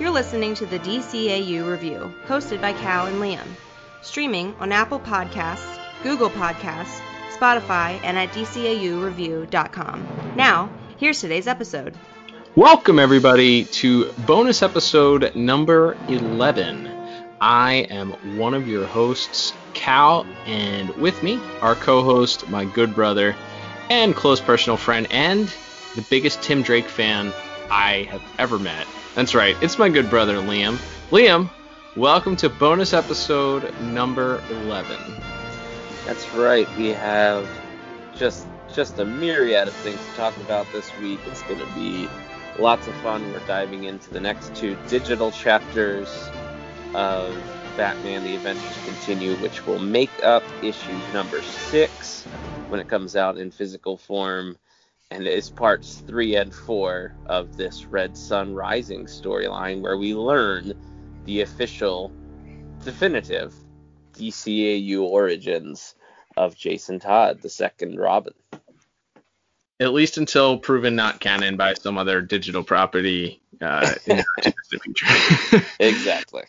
You're listening to the DCAU Review, hosted by Cal and Liam. Streaming on Apple Podcasts, Google Podcasts, Spotify, and at DCAUReview.com. Now, here's today's episode. Welcome, everybody, to bonus episode number 11. I am one of your hosts, Cal, and with me, our co host, my good brother, and close personal friend, and the biggest Tim Drake fan I have ever met. That's right, it's my good brother, Liam. Liam, welcome to bonus episode number 11. That's right, we have just just a myriad of things to talk about this week. It's going to be lots of fun. We're diving into the next two digital chapters of Batman The Adventures Continue, which will make up issue number six when it comes out in physical form. And it is parts three and four of this Red Son Rising storyline, where we learn the official, definitive DCAU origins of Jason Todd, the second Robin. At least until proven not canon by some other digital property uh, in the future. exactly.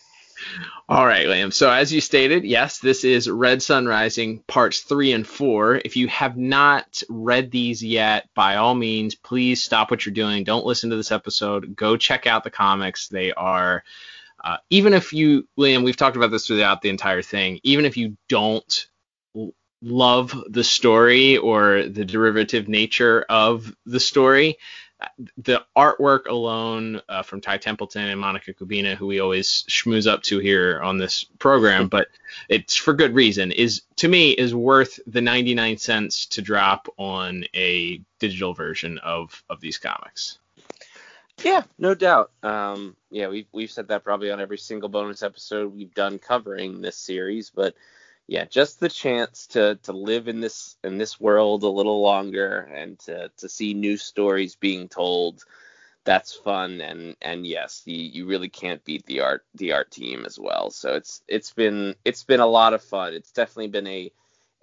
All right, Liam. So as you stated, yes, this is Red Son Rising parts three and four. If you have not read these yet, by all means, please stop what you're doing. Don't listen to this episode. Go check out the comics. They are, uh, even if you, Liam, we've talked about this throughout the entire thing. Even if you don't love the story or the derivative nature of the story, the artwork alone uh, from Ty Templeton and Monica Kubina, who we always schmooze up to here on this program, but it's for good reason, is to me is worth the 99 cents to drop on a digital version of of these comics. Yeah, no doubt. Um, yeah, we've we've said that probably on every single bonus episode we've done covering this series, but yeah, just the chance to to live in this in this world a little longer and to to see new stories being told. That's fun and and yes, you, you really can't beat the art the art team as well. So it's it's been it's been a lot of fun. It's definitely been a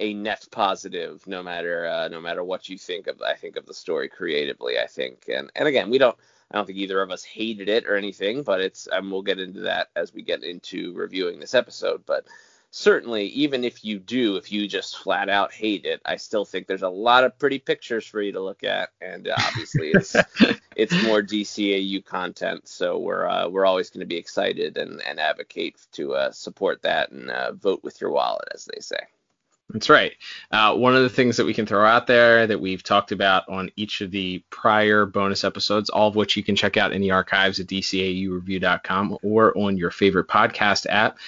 a net positive no matter uh, no matter what you think of I think of the story creatively I think and and again we don't I don't think either of us hated it or anything but it's and we'll get into that as we get into reviewing this episode but certainly, even if you do, if you just flat out hate it, I still think there's a lot of pretty pictures for you to look at, and uh, obviously it's it's more DCAU content, so we're uh, we're always going to be excited and, and advocate to uh, support that and uh, vote with your wallet, as they say. That's right. Uh, one of the things that we can throw out there that we've talked about on each of the prior bonus episodes, all of which you can check out in the archives at dcaureview.com or on your favorite podcast app.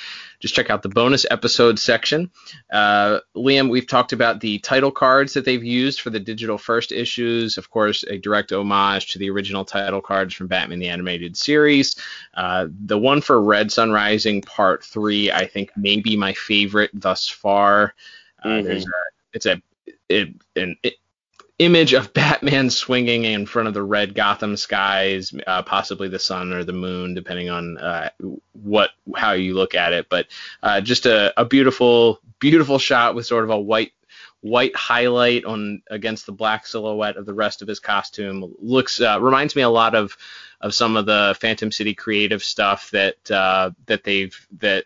Just check out the bonus episode section. Uh, Liam, we've talked about the title cards that they've used for the digital first issues. Of course, a direct homage to the original title cards from Batman the Animated Series. Uh, the one for Red Son Rising Part 3, I think, may be my favorite thus far. Uh, mm-hmm. A, it's a it, an it, image of Batman swinging in front of the red Gotham skies, uh, possibly the sun or the moon, depending on uh, what how you look at it. But uh, just a, a beautiful beautiful shot with sort of a white white highlight on against the black silhouette of the rest of his costume looks uh, reminds me a lot of of some of the Phantom City creative stuff that uh, that they've that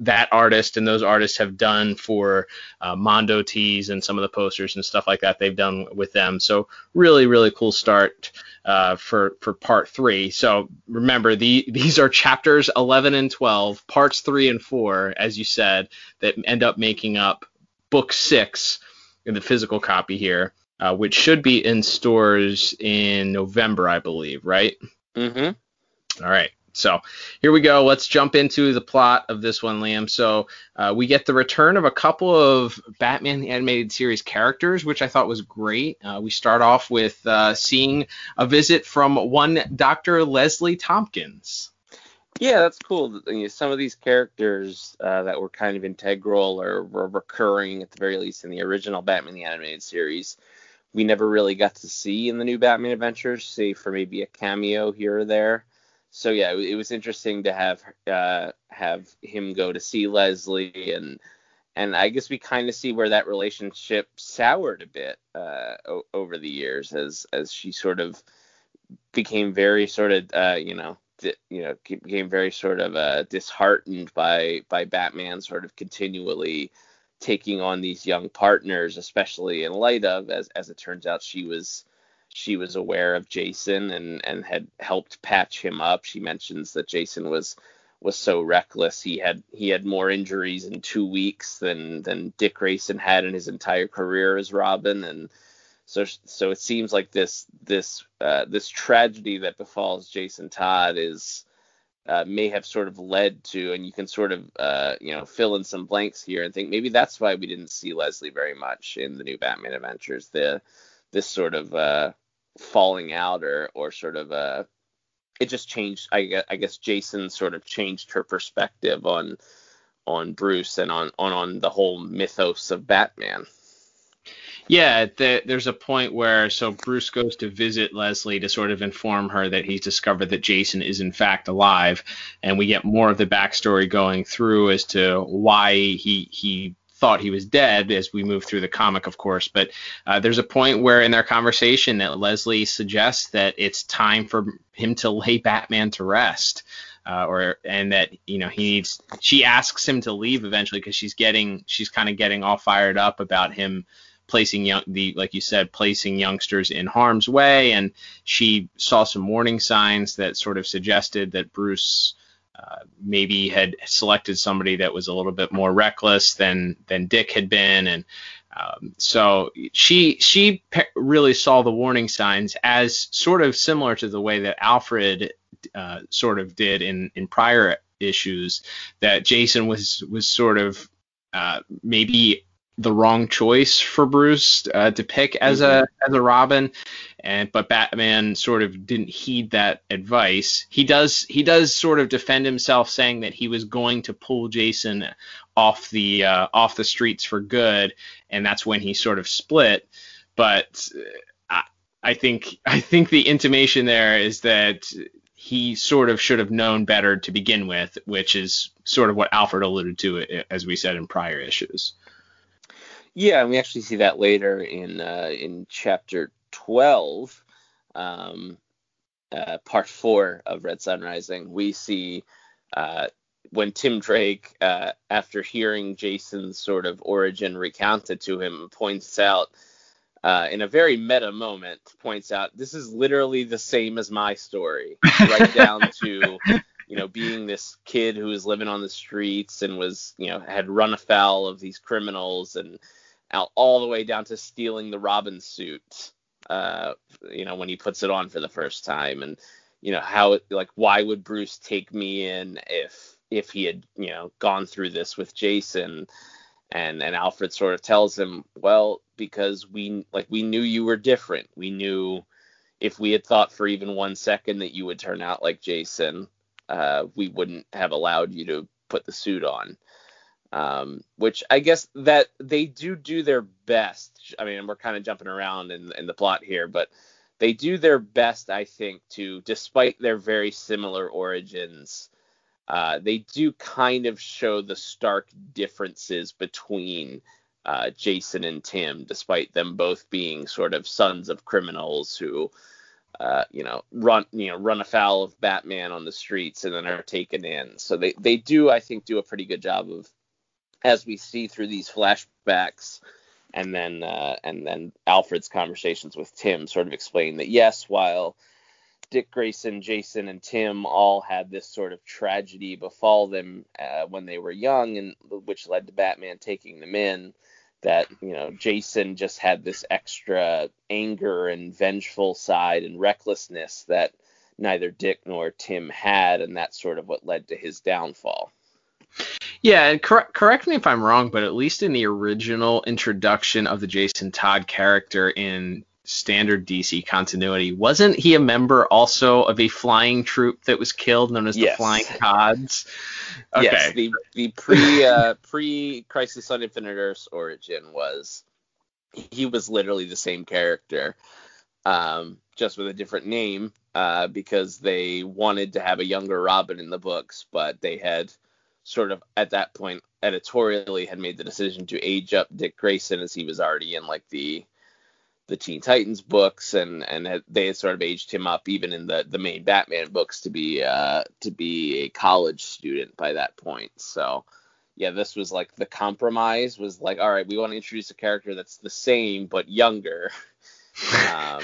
that artist and those artists have done for uh, Mondo tees and some of the posters and stuff like that they've done with them. So really really cool start uh, for for part three. So remember the these are chapters 11 and 12, parts three and four, as you said, that end up making up book six in the physical copy here. Uh, which should be in stores in November, I believe, right? Mm-hmm. All right. So here we go. Let's jump into the plot of this one, Liam. So uh, we get the return of a couple of Batman the Animated Series characters, which I thought was great. Uh, we start off with uh, seeing a visit from one Dr. Leslie Tompkins. Yeah, that's cool. Some of these characters uh, that were kind of integral or were recurring at the very least in the original Batman the Animated Series we never really got to see in the new Batman Adventures, save for maybe a cameo here or there. So yeah, it, was interesting to have uh, have him go to see Leslie, and and I guess we kind of see where that relationship soured a bit uh, o- over the years as as she sort of became very sort of uh, you know you know became very sort of uh, disheartened by by Batman sort of continually taking on these young partners, especially in light of as as it turns out she was she was aware of Jason and and had helped patch him up. She mentions that Jason was was so reckless. He had he had more injuries in two weeks than than Dick Grayson had in his entire career as Robin, and so so it seems like this this uh, this tragedy that befalls Jason Todd is uh, may have sort of led to, and you can sort of uh, you know fill in some blanks here and think maybe that's why we didn't see Leslie very much in the new Batman Adventures. The this sort of uh, falling out or or sort of uh, it just changed. I guess, I guess Jason sort of changed her perspective on on Bruce and on on on the whole mythos of Batman. Yeah, the, there's a point where so Bruce goes to visit Leslie to sort of inform her that he's discovered that Jason is in fact alive, and we get more of the backstory going through as to why he he thought he was dead as we move through the comic, of course. But uh, there's a point where in their conversation that Leslie suggests that it's time for him to lay Batman to rest. Uh, or and that you know he needs she asks him to leave eventually because she's getting she's kind of getting all fired up about him placing young the like you said placing youngsters in harm's way and she saw some warning signs that sort of suggested that Bruce uh, maybe had selected somebody that was a little bit more reckless than than Dick had been, and um, so she she pe- really saw the warning signs as sort of similar to the way that Alfred uh, sort of did in in prior issues. That Jason was was sort of uh, maybe the wrong choice for Bruce uh, to pick as mm-hmm. a as a Robin, and but Batman sort of didn't heed that advice. He does he does sort of defend himself, saying that he was going to pull Jason off the uh, off the streets for good, and that's when he sort of split. But uh, I, I think I think the intimation there is that he sort of should have known better to begin with, which is sort of what Alfred alluded to, uh, as we said in prior issues. Yeah, and we actually see that later in uh, in chapter 12, um, uh, part four of Red Son Rising. We see uh, when Tim Drake, uh, after hearing Jason's sort of origin recounted to him, points out uh, in a very meta moment, points out this is literally the same as my story, right down to you know, being this kid who was living on the streets and was, you know, had run afoul of these criminals and out all the way down to stealing the Robin suit. Uh, you know, when he puts it on for the first time, and you know how like why would Bruce take me in if if he had you know gone through this with Jason? And and Alfred sort of tells him, well, because we like we knew you were different. We knew if we had thought for even one second that you would turn out like Jason, uh, we wouldn't have allowed you to put the suit on um, which I guess that they do do their best. I mean, we're kind of jumping around in, in the plot here, but they do their best, I think, to, despite their very similar origins, uh, they do kind of show the stark differences between uh, Jason and Tim, despite them both being sort of sons of criminals who, uh, you know, run you know run afoul of Batman on the streets and then are taken in. So they they do, I think, do a pretty good job of as we see through these flashbacks and then uh, and then Alfred's conversations with Tim sort of explain that yes, while Dick Grayson, Jason, and Tim all had this sort of tragedy befall them uh, when they were young, and which led to Batman taking them in. That you know, Jason just had this extra anger and vengeful side and recklessness that neither Dick nor Tim had, and that's sort of what led to his downfall. Yeah, and cor- correct me if I'm wrong, but at least in the original introduction of the Jason Todd character in standard DC continuity, wasn't he a member also of a flying troop that was killed known as yes. the Flying Todds? Okay. Yes, the the pre uh, pre Crisis on Infinite Earths origin was he was literally the same character, um, just with a different name, uh, because they wanted to have a younger Robin in the books, but they had sort of at that point editorially had made the decision to age up Dick Grayson as he was already in like the the Teen Titans books, and and they had sort of aged him up even in the the main Batman books to be uh, to be a college student by that point. So yeah, this was like the compromise was like, all right, we want to introduce a character that's the same but younger. um,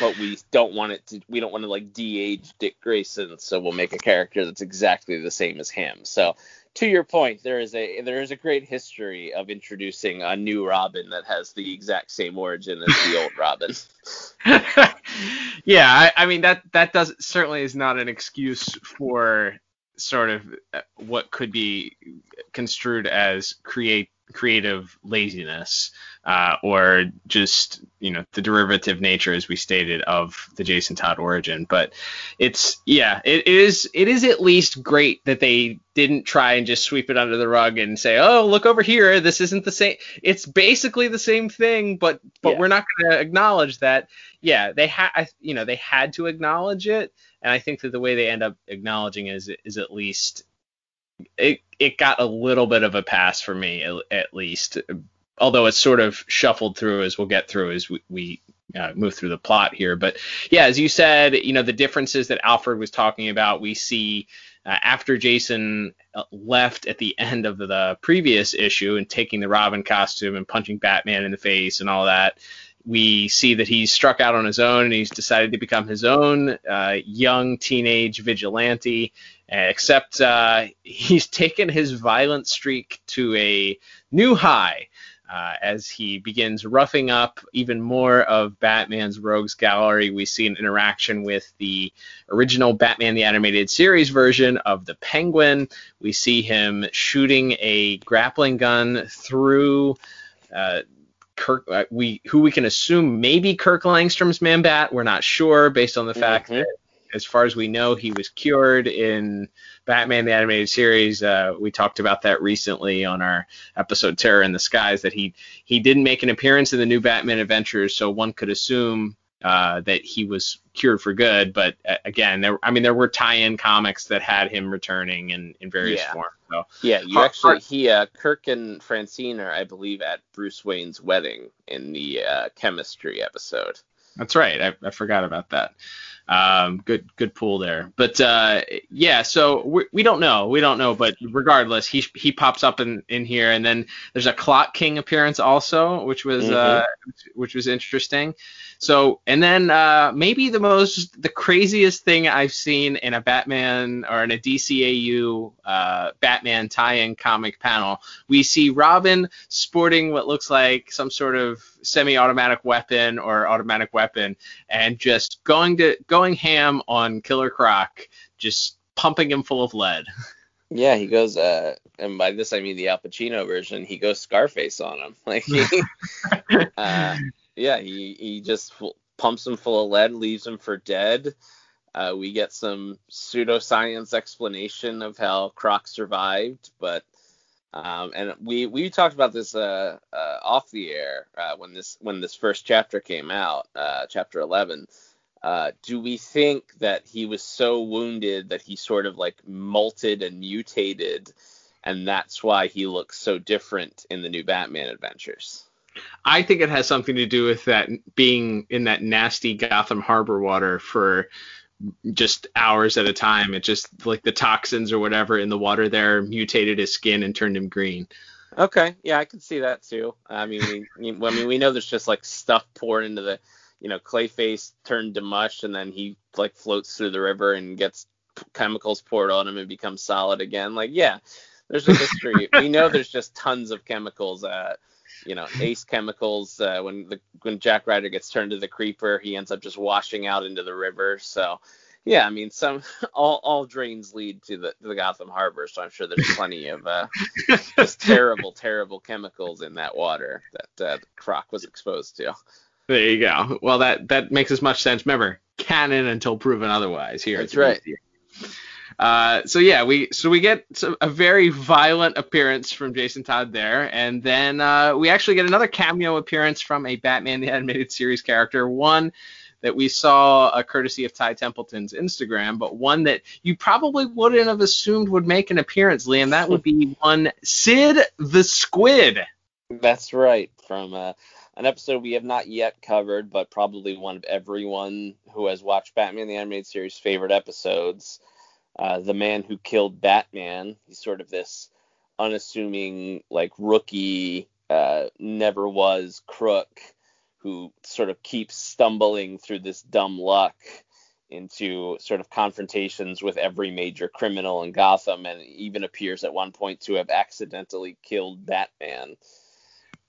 but we don't want it to we don't want to like de-age Dick Grayson, so we'll make a character that's exactly the same as him. So to your point, there is a there is a great history of introducing a new Robin that has the exact same origin as the old Robin. yeah, I, I, mean that that does certainly is not an excuse for sort of uh, what could be construed as create creative laziness uh, or just you know the derivative nature as we stated of the Jason Todd origin but it's yeah it is it is at least great that they didn't try and just sweep it under the rug and say oh look over here this isn't the same it's basically the same thing but but yeah. we're not going to acknowledge that yeah they had you know they had to acknowledge it and I think that the way they end up acknowledging is is at least it it got a little bit of a pass for me at, at least, although it's sort of shuffled through as we'll get through as we, we uh, move through the plot here. But yeah, as you said, you know the differences that Alfred was talking about, we see. Uh, after Jason uh, left at the end of the previous issue and taking the Robin costume and punching Batman in the face and all that, we see that he's struck out on his own and he's decided to become his own uh, young teenage vigilante. Except uh, he's taken his violent streak to a new high uh, as he begins roughing up even more of Batman's rogues gallery. We see an interaction with the original Batman the Animated Series version of the Penguin. We see him shooting a grappling gun through uh, Kirk, uh, we who we can assume maybe Kirk Langstrom's Man Bat. We're not sure based on the fact mm-hmm. that, as far as we know, he was cured in Batman the Animated Series. Uh, we talked about that recently on our episode Terror in the Skies that he he didn't make an appearance in the new Batman Adventures, so one could assume uh, that he was cured for good. But uh, again, there, I mean, there were tie-in comics that had him returning in, in various yeah. forms. So yeah, you actually he uh, Kirk and Francine are, I believe, at Bruce Wayne's wedding in the uh, chemistry episode. That's right. I, I forgot about that. Um, good good pool there. But uh, yeah, so we, we don't know. We don't know. But regardless, he he pops up in, in here, and then there's a Clock King appearance also, which was mm-hmm. uh, which was interesting. So and then uh, maybe the most the craziest thing I've seen in a Batman or in a DCAU uh, Batman tie-in comic panel, we see Robin sporting what looks like some sort of semi-automatic weapon or automatic weapon, and just going to going ham on Killer Croc, just pumping him full of lead. Yeah, he goes, uh, and by this I mean the Al Pacino version. He goes Scarface on him, like he, uh, yeah, he he just pumps him full of lead, leaves him for dead. Uh, we get some pseudoscience explanation of how Croc survived, but um, and we we talked about this uh, uh, off the air uh, when this when this first chapter came out, uh, chapter 11. Uh, do we think that he was so wounded that he sort of like molted and mutated, and that's why he looks so different in the new Batman adventures? I think it has something to do with that being in that nasty Gotham Harbor water for just hours at a time. It just like the toxins or whatever in the water there mutated his skin and turned him green. Okay, yeah, I can see that too. I mean, we, I mean, we know there's just like stuff poured into the, you know, Clayface turned to mush, and then he like floats through the river and gets chemicals poured on him and becomes solid again. Like, yeah, there's a history. we know there's just tons of chemicals. Uh, you know, Ace Chemicals. Uh, when the when Jack Ryder gets turned to the Creeper, he ends up just washing out into the river. So, yeah, I mean, some all all drains lead to the to the Gotham Harbor. So I'm sure there's plenty of uh, just terrible, terrible chemicals in that water that uh, Croc was exposed to. There you go. Well, that that makes as much sense. Remember, canon until proven otherwise. Here, that's right. Uh, so yeah, we so we get a very violent appearance from Jason Todd there, and then uh, we actually get another cameo appearance from a Batman the Animated Series character, one that we saw a courtesy of Ty Templeton's Instagram, but one that you probably wouldn't have assumed would make an appearance, Liam. That would be one Sid the Squid. That's right, from uh, an episode we have not yet covered, but probably one of everyone who has watched Batman the Animated Series favorite episodes. Uh, the man who killed Batman. He's sort of this unassuming, like rookie, uh, never was crook who sort of keeps stumbling through this dumb luck into sort of confrontations with every major criminal in Gotham and even appears at one point to have accidentally killed Batman.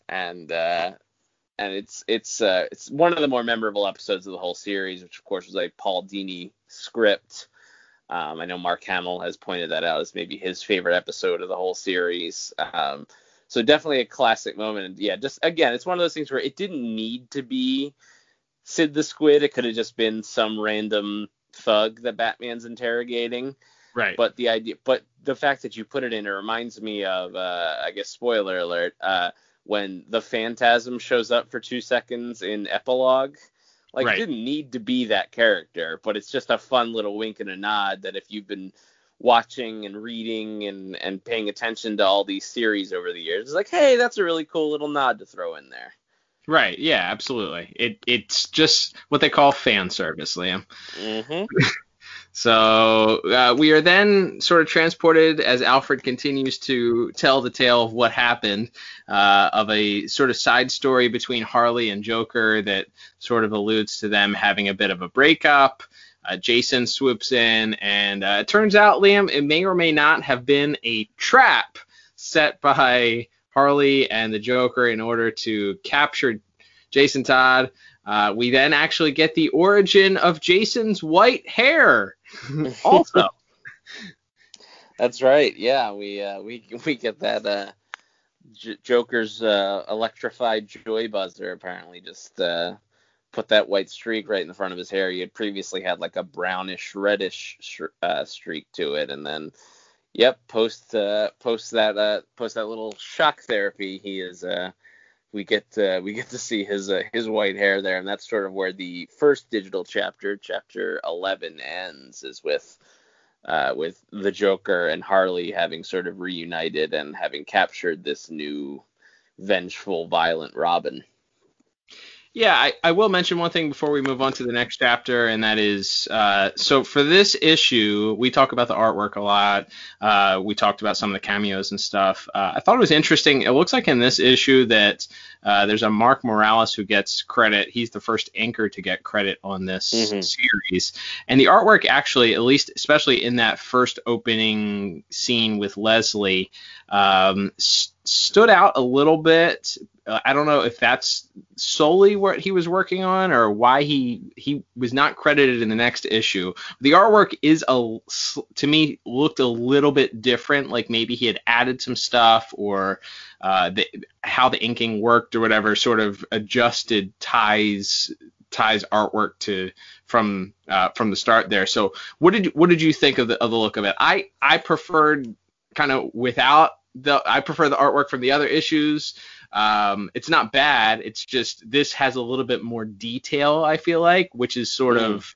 And uh, and it's it's uh, it's one of the more memorable episodes of the whole series, which of course was a Paul Dini script. Um, I know Mark Hamill has pointed that out as maybe his favorite episode of the whole series. Um, so definitely a classic moment. And yeah, just again, it's one of those things where it didn't need to be Sid the Squid. It could have just been some random thug that Batman's interrogating. Right. But the idea, but the fact that you put it in, it reminds me of, uh, I guess, spoiler alert, uh, when the Phantasm shows up for two seconds in Epilogue. Like, Right. it didn't need to be that character, but it's just a fun little wink and a nod that if you've been watching and reading and, and paying attention to all these series over the years, it's like, hey, that's a really cool little nod to throw in there. Right. Yeah. Absolutely. It it's just what they call fan service, Liam. Mm-hmm. So uh, we are then sort of transported as Alfred continues to tell the tale of what happened uh, of a sort of side story between Harley and Joker that sort of alludes to them having a bit of a breakup. Uh, Jason swoops in, and uh, it turns out, Liam, it may or may not have been a trap set by Harley and the Joker in order to capture Jason Todd. Uh, we then actually get the origin of Jason's white hair. also, That's right. Yeah, we uh, we we get that uh, J- Joker's uh, electrified joy buzzer. Apparently, just uh, put that white streak right in the front of his hair. He had previously had like a brownish reddish sh- uh, streak to it, and then yep, post uh, post that uh, post that little shock therapy. He is uh, we get uh, we get to see his uh, his white hair there, and that's sort of where the first digital chapter, chapter 11, ends, is with uh, with the Joker and Harley having sort of reunited and having captured this new vengeful, violent Robin. Yeah, I, I will mention one thing before we move on to the next chapter, and that is uh, so for this issue, we talk about the artwork a lot. Uh, we talked about some of the cameos and stuff. Uh, I thought it was interesting. It looks like in this issue that uh, there's a Mark Morales who gets credit. He's the first inker to get credit on this Mhm. series. And the artwork actually, at least especially in that first opening scene with Leslie, um, s- stood out a little bit. Uh, I don't know if that's solely what he was working on or why he he was not credited in the next issue. The artwork is a to me looked a little bit different. Like maybe he had added some stuff or uh, the, how the inking worked or whatever sort of adjusted Ty's Ty's artwork to from uh, from the start there. So what did what did you think of the of the look of it? I I preferred kind of without the I prefer the artwork from the other issues. Um, it's not bad. It's just this has a little bit more detail. I feel like, which is sort Mm. of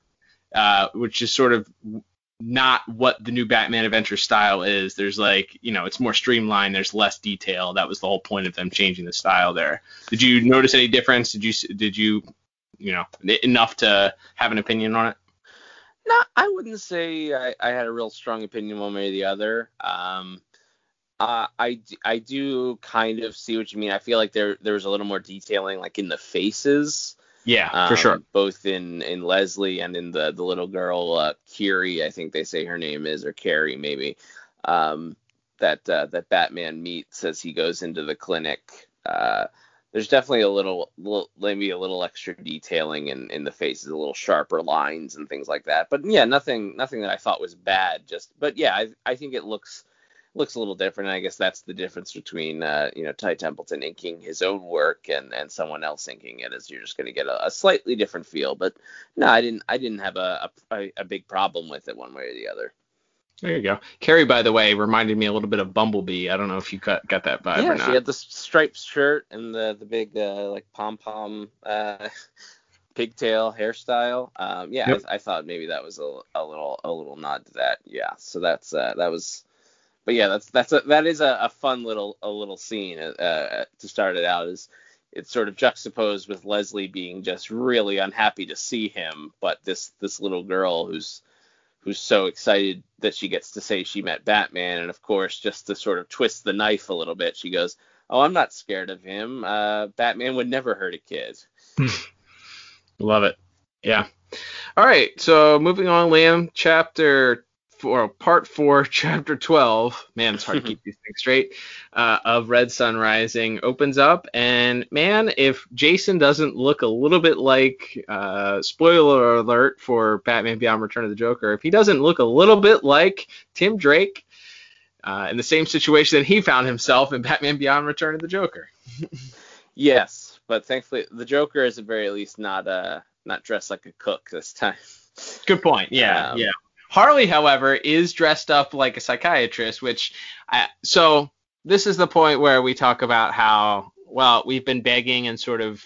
uh, which is sort of not what the new Batman Adventure style is. There's like, you know, it's more streamlined. There's less detail. That was the whole point of them changing the style there. Did you notice any difference? Did you did you you know enough to have an opinion on it? No, I wouldn't say I, I had a real strong opinion one way or the other. Um, uh, I, I do kind of see what you mean. I feel like there there was a little more detailing, like in the faces. Yeah, um, for sure. Both in in Leslie and in the the little girl uh, Kiri, I think they say her name is, or Carrie maybe. Um, that uh, that Batman meets as he goes into the clinic. Uh, there's definitely a little, little maybe a little extra detailing in, in the faces, a little sharper lines and things like that. But yeah, nothing nothing that I thought was bad. Just but yeah, I I think it looks looks a little different. And I guess that's the difference between uh, you know Ty Templeton inking his own work and and someone else inking it is you're just going to get a, a slightly different feel. But no, I didn't I didn't have a, a a big problem with it one way or the other. There you go. Carrie, by the way, reminded me a little bit of Bumblebee. I don't know if you got, got that vibe yeah, or not. she had the striped shirt and the the big uh, like pom pom uh, pigtail hairstyle. Um, yeah, Yep. I, I thought maybe that was a, a little a little nod to that. Yeah, so that's uh, that was. But yeah, that's that's a, that is a, a fun little a little scene uh, to start it out. Is it's sort of juxtaposed with Leslie being just really unhappy to see him, but this this little girl who's who's so excited that she gets to say she met Batman, and of course, just to sort of twist the knife a little bit, she goes, "Oh, I'm not scared of him. Uh, Batman would never hurt a kid." Love it. Yeah. All right. So moving on, Liam, chapter four, part four, chapter 12. Man, it's hard to keep these things straight. Uh, of Red Son Rising opens up, and man, if Jason doesn't look a little bit like, uh, spoiler alert for Batman Beyond Return of the Joker, if he doesn't look a little bit like Tim Drake uh, in the same situation that he found himself in Batman Beyond Return of the Joker. yes, but thankfully the Joker is at very least not uh not dressed like a cook this time. Good point. Yeah, um, yeah. Harley, however, is dressed up like a psychiatrist, which I, so this is the point where we talk about how well we've been begging and sort of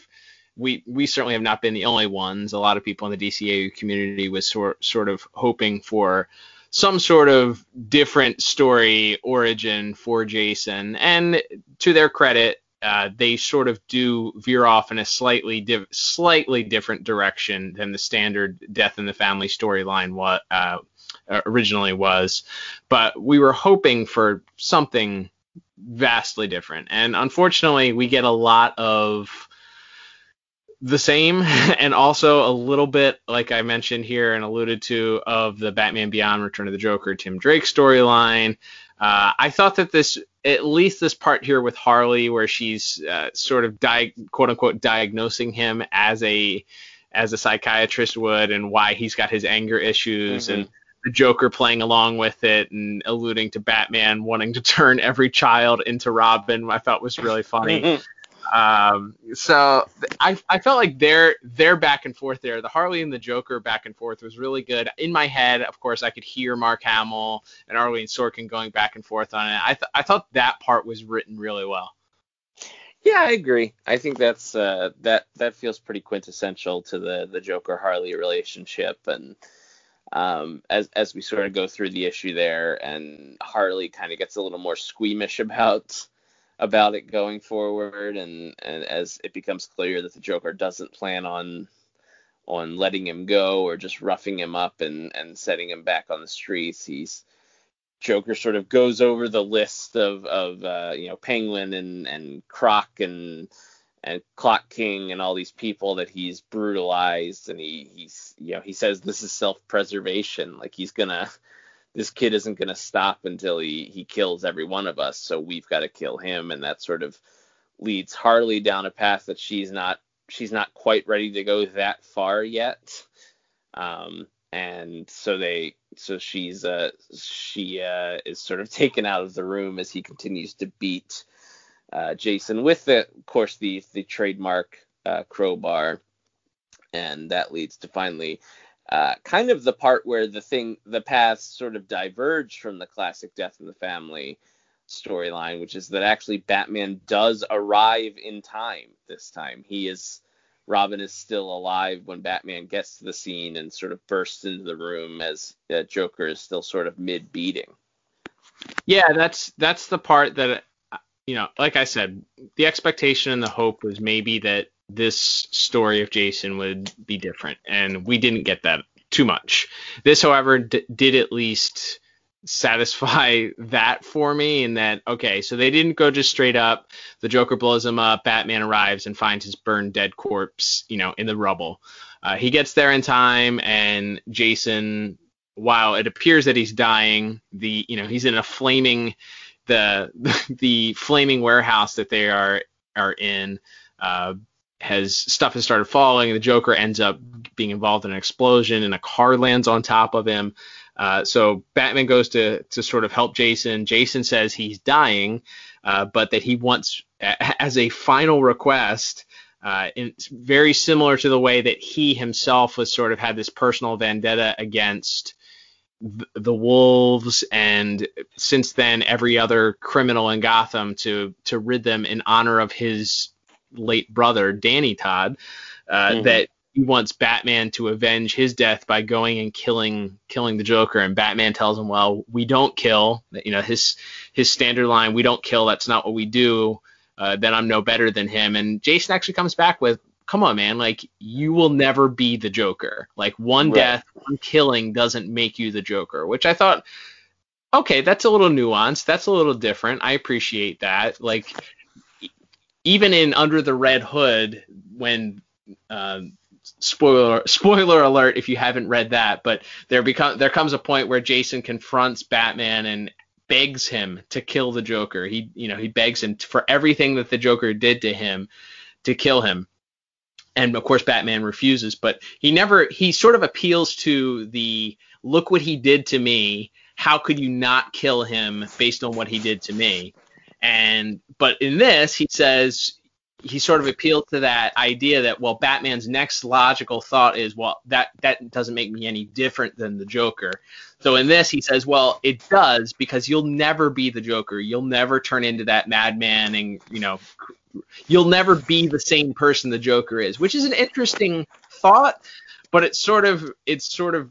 we we certainly have not been the only ones. A lot of people in the DCAU community was sort sort of hoping for some sort of different story origin for Jason. And to their credit, uh, they sort of do veer off in a slightly div- slightly different direction than the standard Death in the Family storyline uh, originally was. But we were hoping for something vastly different, and unfortunately, we get a lot of the same and also a little bit like i mentioned here and alluded to of the batman beyond return of the joker tim drake storyline uh, i thought that this at least this part here with harley where she's uh, sort of di- quote unquote diagnosing him as a as a psychiatrist would and why he's got his anger issues mm-hmm. and the Joker playing along with it and alluding to Batman wanting to turn every child into Robin, I thought was really funny. Mm-hmm. Um, so I, I felt like their their back and forth there, the Harley and the Joker back and forth was really good. In my head, of course, I could hear Mark Hamill and Arlene Sorkin going back and forth on it. I th- I thought that part was written really well. Yeah, I agree. I think that's uh, that that feels pretty quintessential to the the Joker Harley relationship, and um, as as we sort of go through the issue there, and Harley kind of gets a little more squeamish about about it going forward, and and as it becomes clear that the Joker doesn't plan on on letting him go or just roughing him up and and setting him back on the streets, he's Joker sort of goes over the list of of uh, you know Penguin and and Croc and and Clock King and all these people that he's brutalized and he he's you know he says this is self-preservation. Like he's gonna this kid isn't gonna stop until he he kills every one of us. So we've got to kill him. And that sort of leads Harley down a path that she's not she's not quite ready to go that far yet. Um and so they so she's uh she uh is sort of taken out of the room as he continues to beat uh, Jason with the, of course, the the trademark uh, crowbar, and that leads to finally uh, kind of the part where the thing, the paths sort of diverge from the classic Death in the Family storyline, which is that actually Batman does arrive in time this time. He is Robin is still alive when Batman gets to the scene and sort of bursts into the room as uh, Joker is still sort of mid beating. Yeah, that's that's the part that you know, like I said, the expectation and the hope was maybe that this story of Jason would be different, and we didn't get that too much. This, however, d- did at least satisfy that for me in that okay so they didn't go just straight up the joker blows him up batman arrives and finds his burned dead corpse you know in the rubble uh, he gets there in time and jason while it appears that he's dying the you know he's in a flaming the the flaming warehouse that they are are in uh, has stuff has started falling. The Joker ends up being involved in an explosion, and a car lands on top of him. Uh, so Batman goes to to sort of help Jason. Jason says he's dying, uh, but that he wants as a final request. Uh, it's very similar to the way that he himself was sort of had this personal vendetta against the wolves and since then every other criminal in Gotham to to rid them in honor of his late brother Danny Todd uh, mm-hmm. that he wants Batman to avenge his death by going and killing killing the Joker and Batman tells him well we don't kill you know his his standard line we don't kill that's not what we do uh, then I'm no better than him. And Jason actually comes back with, come on, man, like you will never be the Joker. Like one right. death, one killing doesn't make you the Joker, which I thought, okay, that's a little nuanced. That's a little different. I appreciate that. Like even in Under the Red Hood, when uh, spoiler spoiler alert if you haven't read that, but there become there comes a point where Jason confronts Batman and begs him to kill the Joker. He you know he begs him for everything that the Joker did to him to kill him. And of course Batman refuses, but he never he sort of appeals to the look what he did to me. How could you not kill him based on what he did to me? And but in this he says he sort of appealed to that idea that well batman's next logical thought is well that that doesn't make me any different than the joker so in this he says well it does because you'll never be the joker you'll never turn into that madman and you know you'll never be the same person the joker is which is an interesting thought but it's sort of it's sort of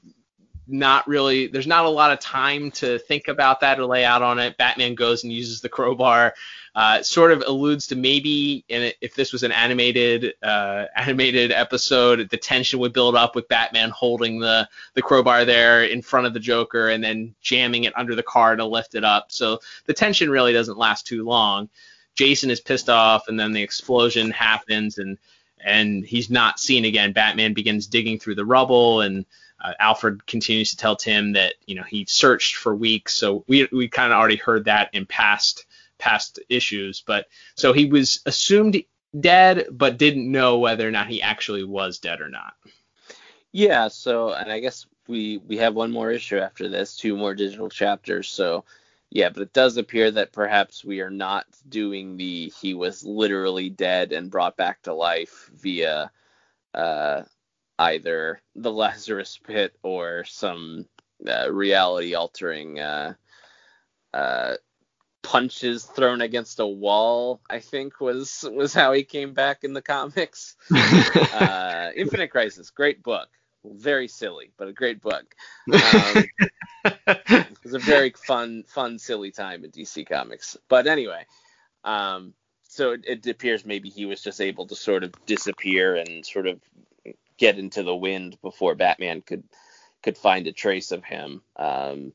not really there's not a lot of time to think about that or lay out on it batman goes and uses the crowbar uh, sort of alludes to maybe in if this was an animated uh, animated episode, the tension would build up with Batman holding the the crowbar there in front of the Joker and then jamming it under the car to lift it up. So the tension really doesn't last too long. Jason is pissed off, and then the explosion happens, and and he's not seen again. Batman begins digging through the rubble, and uh, Alfred continues to tell Tim that you know he searched for weeks. So we we kind of already heard that in past past issues. But so he was assumed dead, but didn't know whether or not he actually was dead or not. Yeah. So, and I guess we we have one more issue after this, two more digital chapters. So, yeah, but it does appear that perhaps we are not doing the he was literally dead and brought back to life via uh, either the Lazarus pit or some uh, reality altering uh, uh, punches thrown against a wall. I think was was how he came back in the comics. uh, Infinite Crisis, great book, very silly, but a great book. Um, it was a very fun, fun, silly time in DC Comics. But anyway, um, so it, it appears maybe he was just able to sort of disappear and sort of get into the wind before Batman could could find a trace of him. Um,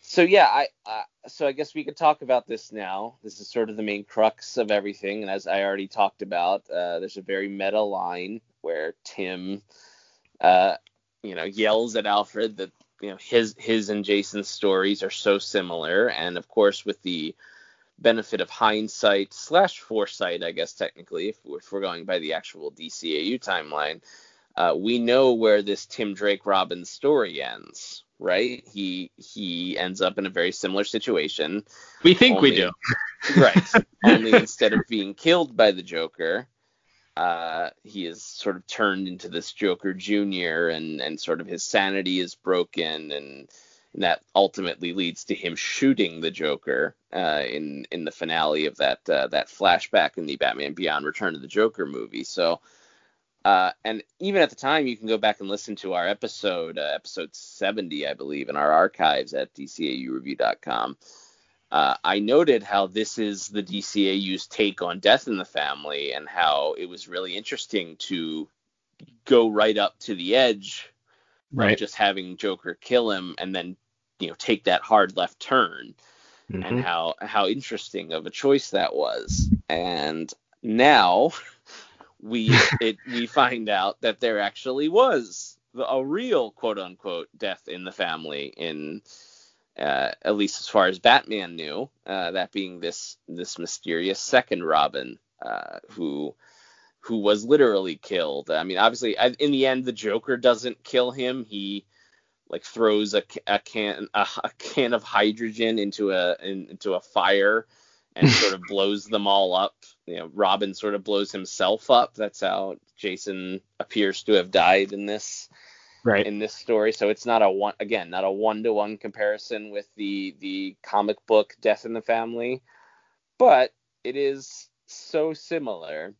so yeah, I, I so I guess we could talk about this now. This is sort of the main crux of everything, and as I already talked about, uh, there's a very meta line where Tim, uh, you know, yells at Alfred that you know his his and Jason's stories are so similar, and of course with the benefit of hindsight slash foresight, I guess technically, if, if we're going by the actual DCAU timeline, uh, we know where this Tim Drake Robin story ends right? He he ends up in a very similar situation. We think only, we do. right. Only instead of being killed by the Joker, uh, he is sort of turned into this Joker Junior, and and sort of his sanity is broken, and, and that ultimately leads to him shooting the Joker uh, in in the finale of that uh, that flashback in the Batman Beyond Return of the Joker movie. So uh, and even at the time, you can go back and listen to our episode, uh, episode 70, I believe, in our archives at dcaureview.com. Uh, I noted how this is the DCAU's take on Death in the Family and how it was really interesting to go right up to the edge right. just having Joker kill him and then, you know, take that hard left turn. Mm-hmm. And how how interesting of a choice that was. And now we it, we find out that there actually was a real quote unquote death in the family in uh, at least as far as Batman knew, uh, that being this this mysterious second Robin uh, who who was literally killed. I mean, obviously, in the end, the Joker doesn't kill him. He like throws a, a can a, a, can of hydrogen into a in, into a fire and sort of blows them all up. You know, Robin sort of blows himself up. That's how Jason appears to have died in this right in this story. So it's not a one again, not a one to one comparison with the the comic book Death in the Family, but it is so similar.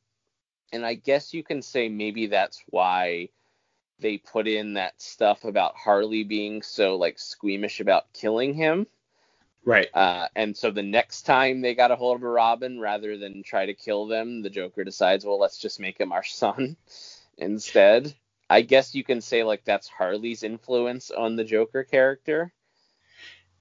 And I guess you can say maybe that's why they put in that stuff about Harley being so like squeamish about killing him Right. Uh, and so the next time they got a hold of a Robin, rather than try to kill them, the Joker decides, well, let's just make him our son instead. I guess you can say like that's Harley's influence on the Joker character.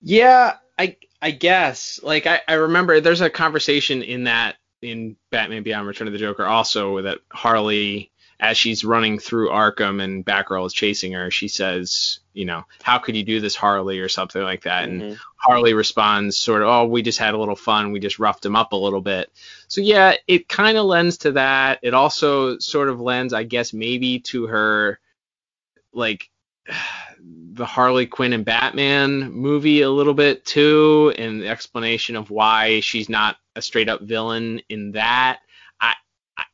Yeah, I I guess. Like I, I remember there's a conversation in that in Batman Beyond Return of the Joker also that Harley as she's running through Arkham and Batgirl is chasing her, she says, you know, how could you do this, Harley, or something like that. Mm-hmm. And Harley responds, sort of, oh, we just had a little fun. We just roughed him up a little bit. So, yeah, it kind of lends to that. It also sort of lends, I guess, maybe to her, like, the Harley Quinn and Batman movie a little bit too, and the explanation of why she's not a straight up villain in that.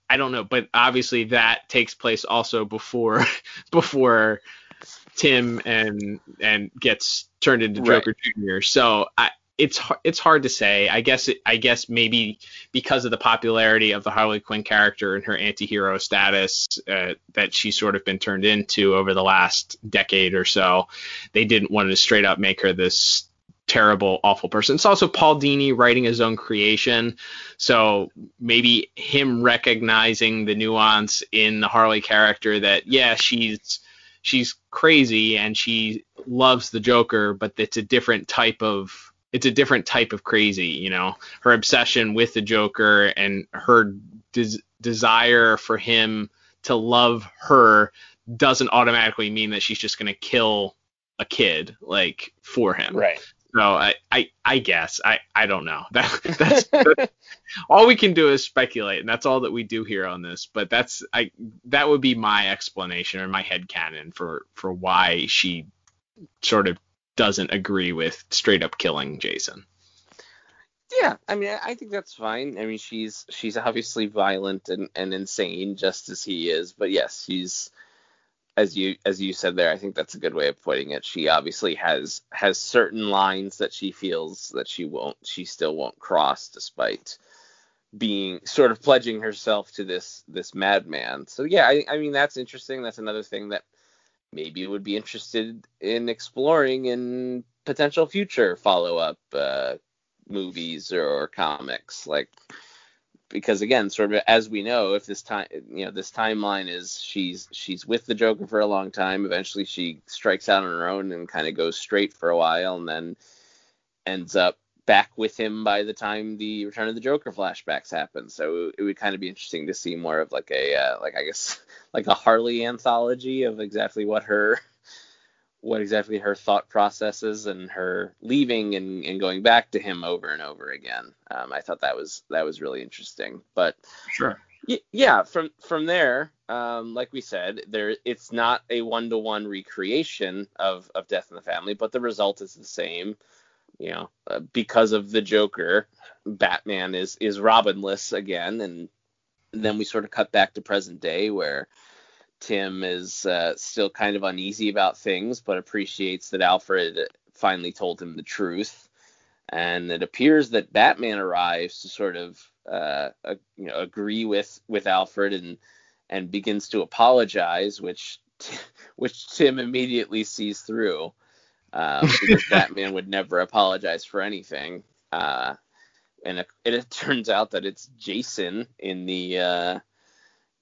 I don't know, but obviously that takes place also before before Tim and and gets turned into Joker right. Jr. So I, it's it's hard to say. I guess it, I guess maybe because of the popularity of the Harley Quinn character and her anti-hero status uh, that she's sort of been turned into over the last decade or so, they didn't want to straight up make her this terrible, awful person. It's also Paul Dini writing his own creation, so maybe him recognizing the nuance in the Harley character that yeah, she's she's crazy and she loves the Joker, but it's a different type of it's a different type of crazy, you know. Her obsession with the Joker and her des- desire for him to love her doesn't automatically mean that she's just going to kill a kid like for him. Right. No, I, I, I guess I, I don't know. That, that's, that's all we can do is speculate, and that's all that we do here on this. But that's I that would be my explanation or my head canon for for why she sort of doesn't agree with straight up killing Jason. Yeah, I mean, I think that's fine. I mean, she's she's obviously violent and, and insane, just as he is. But yes, she's as you as you said there, I think that's a good way of putting it. She obviously has has certain lines that she feels that she won't she still won't cross despite being sort of pledging herself to this this madman. So yeah, I, I mean that's interesting. That's another thing that maybe would be interested in exploring in potential future follow up uh, movies or, or comics. Like because again, sort of as we know, if this time, you know, this timeline is she's she's with the Joker for a long time. Eventually, she strikes out on her own and kind of goes straight for a while, and then ends up back with him by the time the Return of the Joker flashbacks happen. So it would kind of be interesting to see more of like a uh, like I guess like a Harley anthology of exactly what her what exactly her thought processes and her leaving and, and going back to him over and over again. Um, I thought that was that was really interesting. But sure, y- yeah. From from there, um, like we said, there it's not a one to one recreation of of Death in the Family, but the result is the same. You know, uh, because of the Joker, Batman is is Robinless again, and then we sort of cut back to present day where Tim is uh, still kind of uneasy about things, but appreciates that Alfred finally told him the truth. And it appears that Batman arrives to sort of uh, you know agree with with Alfred and and begins to apologize, which which Tim immediately sees through uh, because Batman would never apologize for anything. Uh, and it, it, turns out that it's Jason in the uh,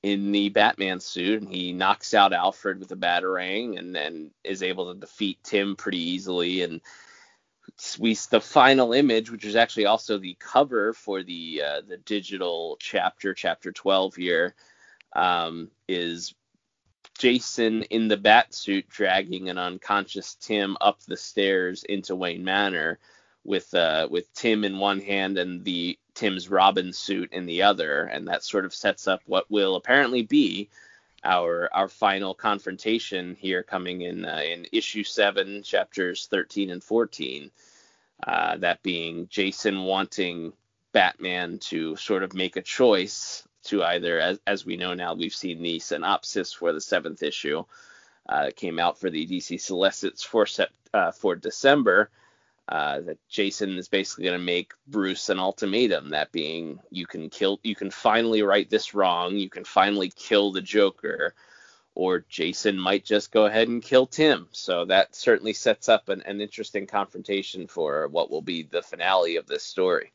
in the Batman suit, and he knocks out Alfred with a batarang, and then is able to defeat Tim pretty easily. And we the final image, which is actually also the cover for the uh, the digital chapter, chapter 12 here, um, is Jason in the bat suit dragging an unconscious Tim up the stairs into Wayne Manor with uh, with Tim in one hand and the Tim's Robin suit in the other, and that sort of sets up what will apparently be our our final confrontation here coming in uh, in issue seven, chapters 13 and 14. Uh, that being Jason wanting Batman to sort of make a choice to either, as, as we know now, we've seen the synopsis for the seventh issue uh, came out for the DC Solicits for uh, for December uh, that Jason is basically going to make Bruce an ultimatum. That being, you can kill, you can finally right this wrong, you can finally kill the Joker, or Jason might just go ahead and kill Tim. So that certainly sets up an, an interesting confrontation for what will be the finale of this story.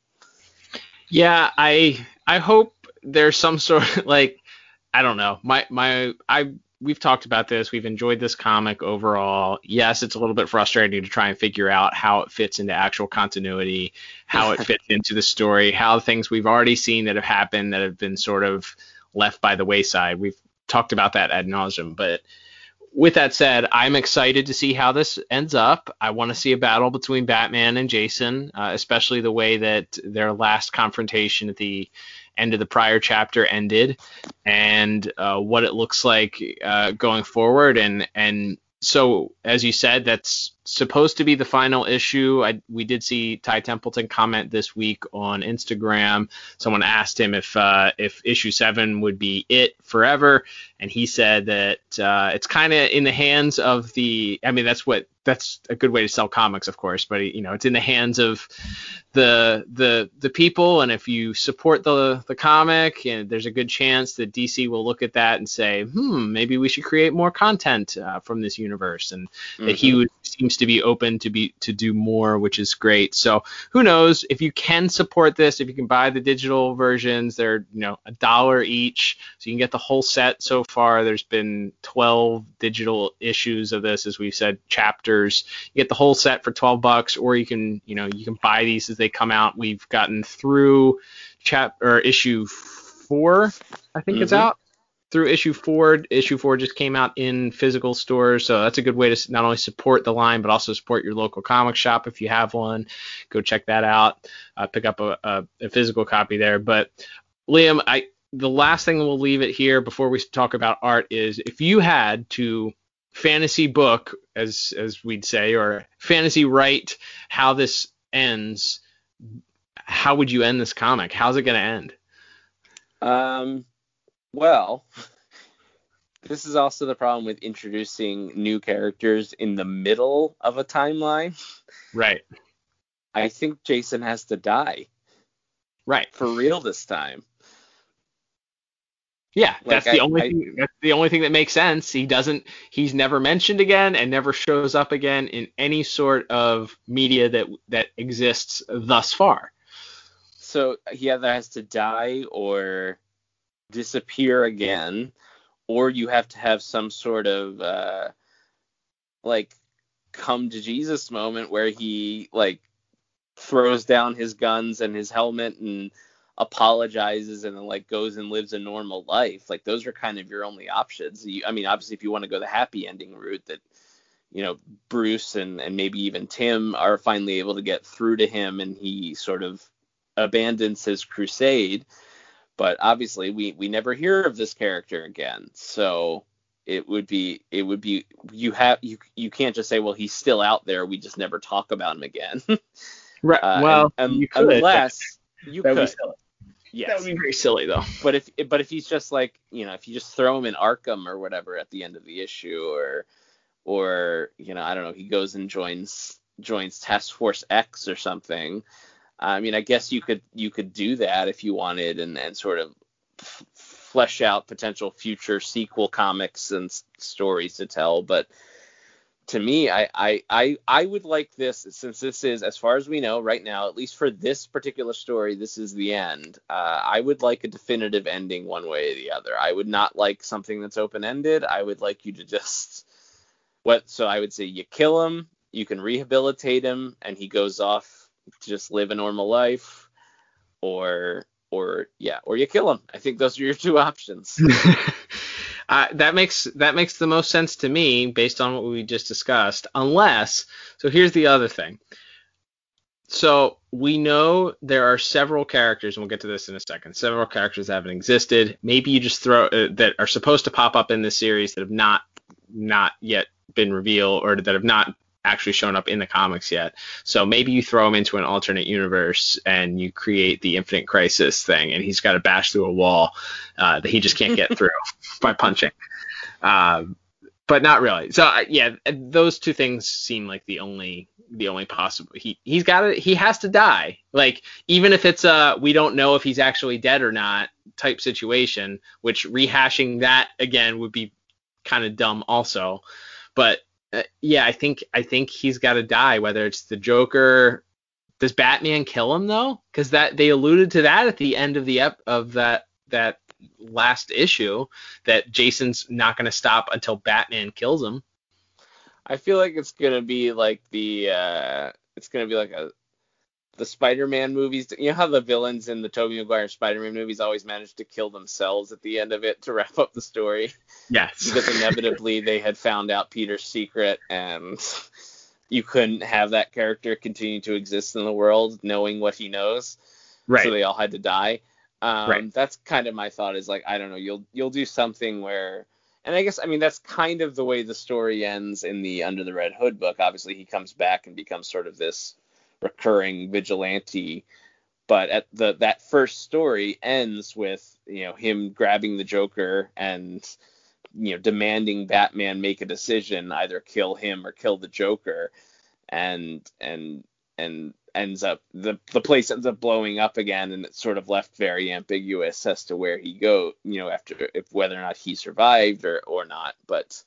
Yeah, I I hope there's some sort of like I don't know. My my I we've talked about this. We've enjoyed this comic overall. Yes, it's a little bit frustrating to try and figure out how it fits into actual continuity, how it fits into the story, how things we've already seen that have happened that have been sort of left by the wayside. We've talked about that ad nauseum, but with that said, I'm excited to see how this ends up. I want to see a battle between Batman and Jason, uh, especially the way that their last confrontation at the end of the prior chapter ended, and uh, what it looks like uh, going forward. And and so, as you said, that's supposed to be the final issue. I, we did see Ty Templeton comment this week on Instagram. Someone asked him if uh, if issue seven would be it forever, and he said that uh, it's kind of in the hands of the. I mean, that's what that's a good way to sell comics, of course, but you know, it's in the hands of the the the people, and if you support the the comic, and there's a good chance that DC will look at that and say, hmm, maybe we should create more content uh, from this universe, and mm-hmm. that he would, seems to be open to be to do more, which is great. So who knows if you can support this, if you can buy the digital versions, they're you know a dollar each, so you can get the whole set. So far, there's been 12 digital issues of this, as we said, chapters. You get the whole set for 12 bucks, or you can you know you can buy these as they come out. We've gotten through chap or issue four, I think mm-hmm. it's out through issue four. Issue four just came out in physical stores, so that's a good way to not only support the line but also support your local comic shop if you have one. Go check that out. Uh, pick up a, a, a, physical copy there. But Liam, I the last thing we'll leave it here before we talk about art is if you had to fantasy book as as we'd say or fantasy write how this ends how would you end this comic how's it going to end um well, this is also the problem with introducing new characters in the middle of a timeline. Right. I think Jason has to die. Right. For real this time. Yeah, like that's the I, only I, thing, that's the only thing that makes sense. He doesn't he's never mentioned again and never shows up again in any sort of media that that exists thus far. So he either has to die or disappear again, or you have to have some sort of uh, like come to Jesus moment where he like throws down his guns and his helmet and apologizes and then like goes and lives a normal life. Like those are kind of your only options. You, I mean, obviously, if you want to go the happy ending route, that you know Bruce and and maybe even Tim are finally able to get through to him and he sort of abandons his crusade but obviously we we never hear of this character again. So it would be it would be you have you you can't just say well he's still out there we just never talk about him again. right. Uh, well, and, and you could, unless you could. Yes. That would be very silly though. But if but if he's just like you know if you just throw him in Arkham or whatever at the end of the issue or or you know I don't know he goes and joins joins Task Force X or something I mean, I guess you could you could do that if you wanted, and and sort of f- flesh out potential future sequel comics and s- stories to tell. But to me, I, I I I would like this since this is, as far as we know right now, at least for this particular story, this is the end. Uh, I would like a definitive ending, one way or the other. I would not like something that's open ended. I would like you to just what. So I would say you kill him, you can rehabilitate him, and he goes off just live a normal life, or or yeah, or you kill him. I think those are your two options. uh, that makes that makes the most sense to me based on what we just discussed. Unless, so here's the other thing. So we know there are several characters, and we'll get to this in a second. Several characters that haven't existed. Maybe you just throw uh, that are supposed to pop up in this series that have not not yet been revealed or that have not actually shown up in the comics yet. So maybe you throw him into an alternate universe and you create the Infinite Crisis thing, and he's got to bash through a wall uh, that he just can't get through by punching. Um, but not really. So uh, yeah, those two things seem like the only the only possible. He he's got to he has to die. Like even if it's a we don't know if he's actually dead or not type situation, which rehashing that again would be kind of dumb also. But uh, yeah, I think I think he's got to die. Whether it's the Joker, does Batman kill him though? Because that they alluded to that at the end of the ep of that that last issue that Jason's not going to stop until Batman kills him. I feel like it's gonna be like the uh, it's gonna be like a the Spider-Man movies. You know how the villains in the Tobey Maguire Spider-Man movies always manage to kill themselves at the end of it to wrap up the story. Yes. because inevitably they had found out Peter's secret and you couldn't have that character continue to exist in the world knowing what he knows. Right. So they all had to die. Um, Right. That's kind of my thought. Is like I don't know. You'll you'll do something where, and I guess I mean that's kind of the way the story ends in the Under the Red Hood book. Obviously, he comes back and becomes sort of this recurring vigilante. But at the that first story ends with you know him grabbing the Joker and you know demanding Batman make a decision, either kill him or kill the Joker, and and and ends up the the place ends up blowing up again, and it's sort of left very ambiguous as to where he go, you know, after if whether or not he survived or or not. But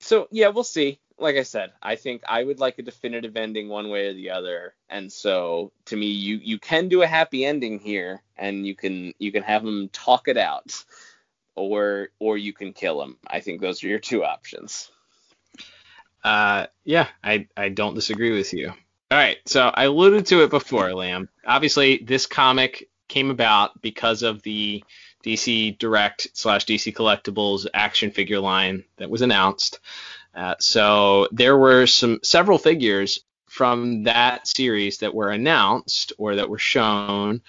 so yeah, we'll see. Like I said, I think I would like a definitive ending one way or the other, and so to me, you you can do a happy ending here, and you can you can have them talk it out, or or you can kill him. I think those are your two options. Uh, yeah, I, I don't disagree with you. All right, so I alluded to it before, Liam. Obviously, this comic came about because of the DC Direct slash DC Collectibles action figure line that was announced. Uh, so there were some several figures from that series that were announced or that were shown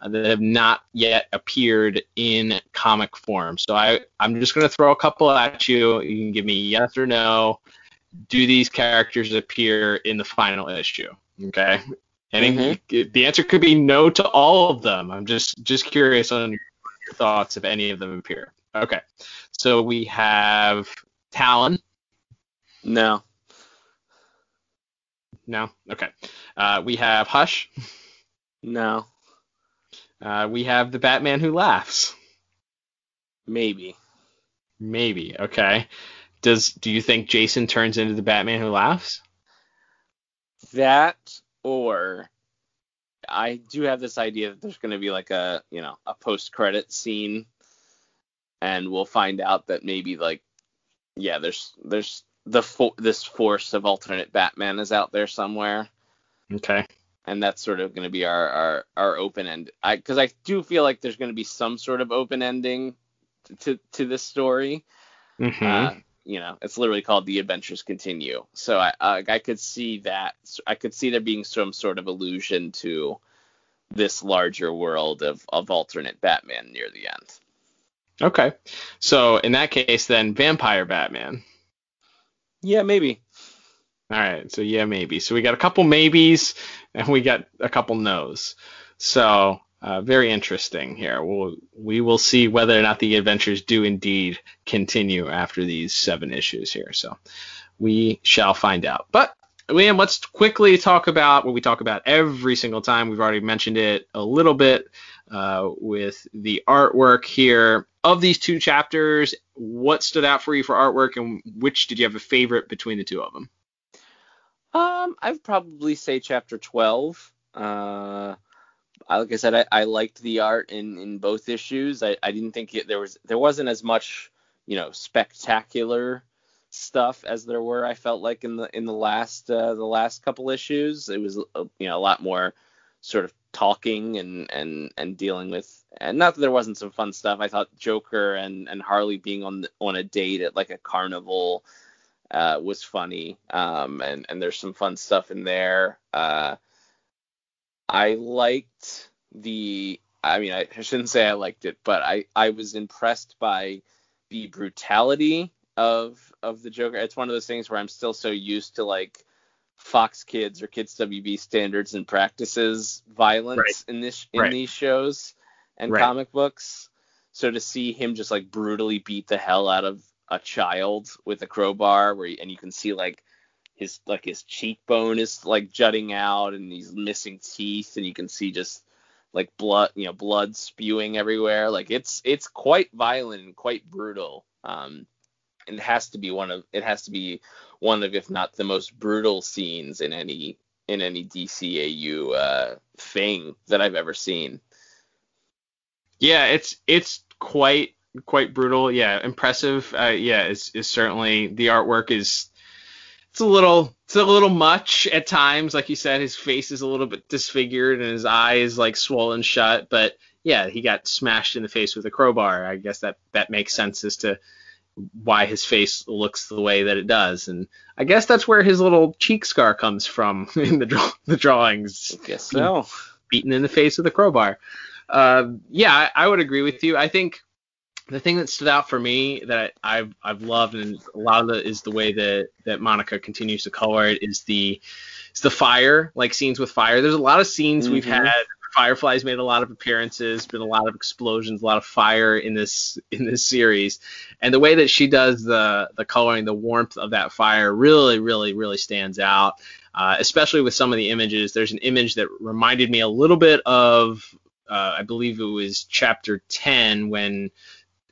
uh, that have not yet appeared in comic form. So I, I'm just going to throw a couple at you. You can give me yes or no do these characters appear in the final issue? Okay. And it- the answer could be no to all of them. I'm just just curious on your thoughts if any of them appear. Okay. So we have Talon. No, No. Okay. Uh, we have Hush. no, Uh, we have the Batman who laughs. maybe. Maybe. Okay. Does do you think Jason turns into the Batman who laughs? That or I do have this idea that there's going to be like a, you know, a post-credit scene and we'll find out that maybe like yeah, there's there's the fo- this force of alternate Batman is out there somewhere Okay. and that's sort of going to be our our our open end. I cuz I do feel like there's going to be some sort of open ending to to this story. hmm Uh, you know, it's literally called The Adventures Continue. So I uh, I could see that. I could see there being some sort of allusion to this larger world of, of alternate Batman near the end. Okay. So in that case, then Vampire Batman. Yeah, maybe. All right, so yeah, maybe. So we got a couple maybes and we got a couple no's. So uh, very interesting here. We'll, we will see whether or not the adventures do indeed continue after these seven issues here. So we shall find out. But Liam, let's quickly talk about what we talk about every single time. We've already mentioned it a little bit uh, with the artwork here. Of these two chapters, what stood out for you for artwork, and which did you have a favorite between the two of them? Um, I'd probably say chapter 12. Uh, like I said, I, I liked the art in, in both issues. I, I didn't think it, there was there wasn't as much you know spectacular stuff as there were. I felt like in the in the last uh, the last couple issues, it was uh, you know a lot more sort of talking and and and dealing with. And not that there wasn't some fun stuff. I thought Joker and and Harley being on on a date at like a carnival uh, was funny. Um, and and there's some fun stuff in there. Uh, I liked the. I mean, I shouldn't say I liked it, but I I was impressed by the brutality of of the Joker. It's one of those things where I'm still so used to like Fox Kids or Kids WB standards and practices violence Right. in this in Right. these shows and Right. comic books. So to see him just like brutally beat the hell out of a child with a crowbar, where he, and you can see like his like his cheekbone is like jutting out and he's missing teeth and you can see just like blood you know blood spewing everywhere like it's it's quite violent and quite brutal um it has to be one of it has to be one of if not the most brutal scenes in any in any DCAU uh, thing that I've ever seen. Yeah, it's it's quite quite brutal. Yeah, impressive. Uh, yeah, is is certainly the artwork is it's a little it's a little much at times. Like you said, his face is a little bit disfigured and his eye is like swollen shut. But yeah, he got smashed in the face with a crowbar. I guess that that makes sense as to why his face looks the way that it does. And I guess that's where his little cheek scar comes from in the draw- the drawings. I guess so. Beaten in the face with a crowbar. Uh, yeah, I, I would agree with you. I think the thing that stood out for me that I've I've loved and a lot of it is the way that that Monica continues to color it is the is the fire like scenes with fire. There's a lot of scenes mm-hmm. we've had. Fireflies made a lot of appearances, been a lot of explosions, a lot of fire in this in this series, and the way that she does the the coloring, the warmth of that fire really, really, really stands out. Uh, especially with some of the images. There's an image that reminded me a little bit of, uh, I believe it was chapter 10 when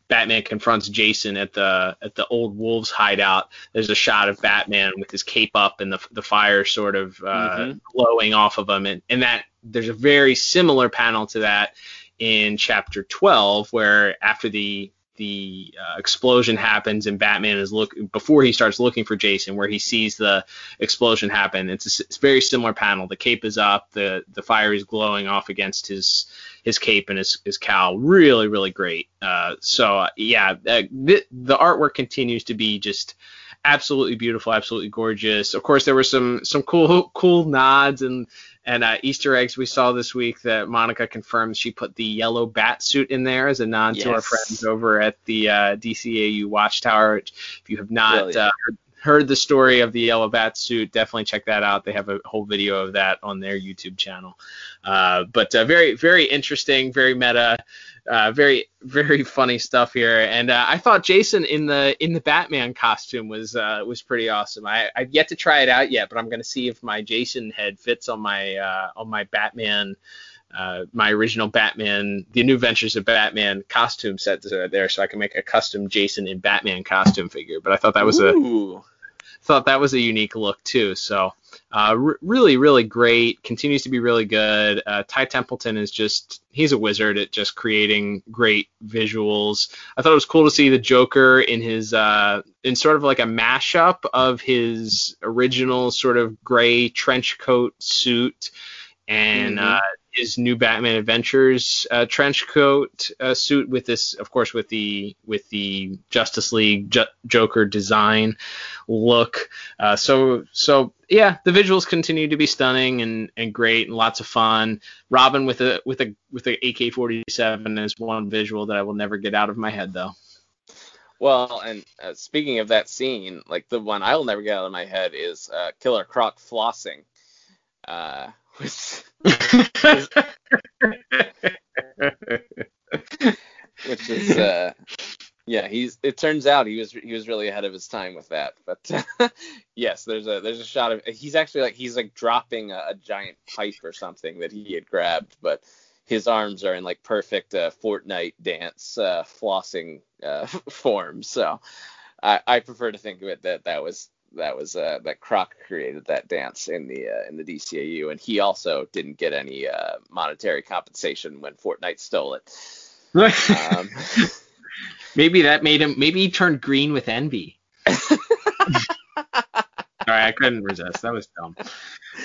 Batman confronts Jason at the at the old wolves hideout. There's a shot of Batman with his cape up and the the fire sort of uh, mm-hmm. glowing off of him, and, and that there's a very similar panel to that in chapter 12 where after the the uh, explosion happens and Batman is look before he starts looking for Jason, where he sees the explosion happen. It's a, it's very similar panel. The cape is up, the the fire is glowing off against his his cape and his his cowl. Really, really great. Uh, so uh, yeah, the, the artwork continues to be just absolutely beautiful, absolutely gorgeous. Of course, there were some some cool cool nods and and uh, Easter eggs we saw this week that Monica confirmed she put the yellow bat suit in there as a nod yes. to our friends over at the uh, DCAU Watchtower. If you have not uh, heard, heard, the story of the yellow bat suit, definitely check that out. They have a whole video of that on their YouTube channel. Uh, but uh, very, very interesting, very meta. Uh, very very funny stuff here, and uh, I thought Jason in the in the Batman costume was uh, was pretty awesome. I, I've yet to try it out yet, but I'm gonna see if my Jason head fits on my uh, on my Batman. Uh, my original Batman, the New Adventures of Batman costume set there, so I can make a custom Jason in Batman costume figure. But I thought that was Ooh. a thought that was a unique look too. So uh, r- really, really great. Continues to be really good. Uh, Ty Templeton is just he's a wizard at just creating great visuals. I thought it was cool to see the Joker in his uh, in sort of like a mashup of his original sort of gray trench coat suit and mm-hmm. uh, his new Batman Adventures uh, trench coat uh, suit with this, of course, with the with the Justice League J- Joker design look. Uh, so so yeah, the visuals continue to be stunning and, and great and lots of fun. Robin with a with a with a AK-47 is one visual that I will never get out of my head though. Well, and uh, speaking of that scene, like the one I will never get out of my head is uh, Killer Croc flossing. Uh, which, which is uh, yeah he's it turns out he was he was really ahead of his time with that but yes there's a there's a shot of he's actually like he's like dropping a, a, giant pipe or something that he had grabbed but his arms are in like perfect uh, Fortnite dance uh, flossing uh, form so I, I prefer to think of it that that was that was uh, that Croc created that dance in the uh, in the DCAU, and he also didn't get any uh, monetary compensation when Fortnite stole it. um, maybe that made him. Maybe he turned green with envy. All right, I couldn't resist. That was dumb. All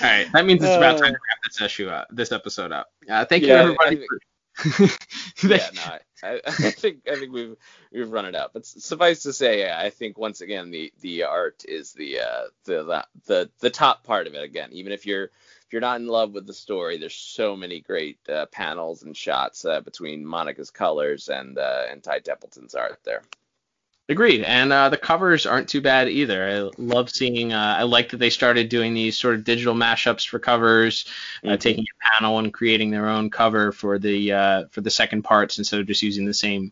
right, that means it's about time to wrap this issue up, this episode up. Uh, thank yeah, you everybody. For, yeah, no, I, I, think I think we've we've run it out. But suffice to say, I think once again the the art is the uh, the the the top part of it. Again, even if you're if you're not in love with the story, there's so many great uh, panels and shots uh, between Monica's colors and uh, and Ty Templeton's art there. Agreed, and uh, the covers aren't too bad either. I love seeing. Uh, I like that they started doing these sort of digital mashups for covers, uh, mm-hmm. taking a panel and creating their own cover for the uh, for the second parts instead of just using the same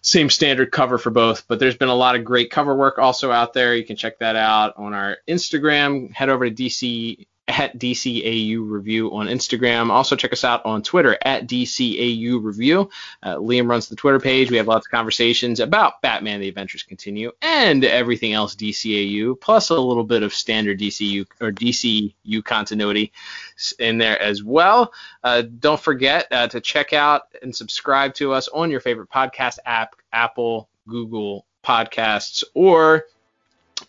same standard cover for both. But there's been a lot of great cover work also out there. You can check that out on our Instagram. Head over to DC at DCAU Review on Instagram. Also, check us out on Twitter at DCAU Review. Uh, Liam runs the Twitter page. We have lots of conversations about Batman The Adventures Continue and everything else DCAU, plus a little bit of standard DCU or DCU continuity in there as well. Uh, don't forget uh, to check out and subscribe to us on your favorite podcast app, Apple, Google Podcasts, or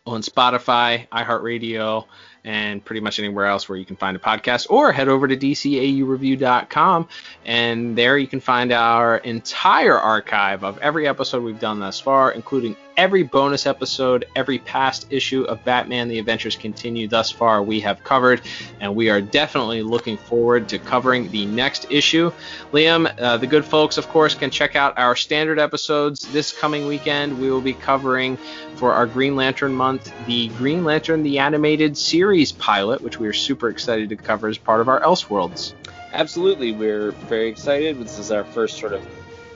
on Spotify, iHeartRadio, and pretty much anywhere else where you can find a podcast, or head over to dcaureview.com, and there you can find our entire archive of every episode we've done thus far, including every bonus episode, every past issue of Batman The Adventures Continue thus far we have covered, and we are definitely looking forward to covering the next issue. Liam, uh, the good folks, of course, can check out our standard episodes this coming weekend. We will be covering for our Green Lantern month the Green Lantern the Animated Series pilot, which we are super excited to cover as part of our Elseworlds. Absolutely, we're very excited. This is our first sort of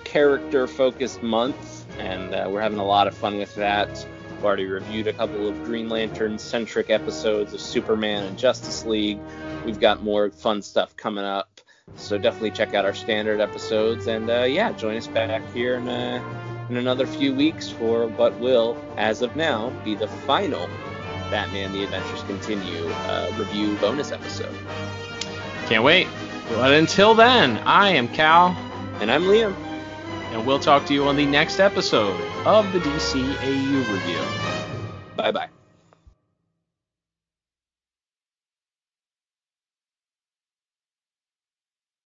character focused month and uh, we're having a lot of fun with that. We've already reviewed a couple of Green Lantern centric episodes of Superman and Justice League. We've got more fun stuff coming up. So definitely check out our standard episodes and uh, yeah, join us back here in, uh, in another few weeks for what will, as of now, be the final Batman The Adventures Continue uh, review bonus episode. Can't wait. But until then, I am Cal. And I'm Liam and we'll talk to you on the next episode of the DCAU Review. Bye bye.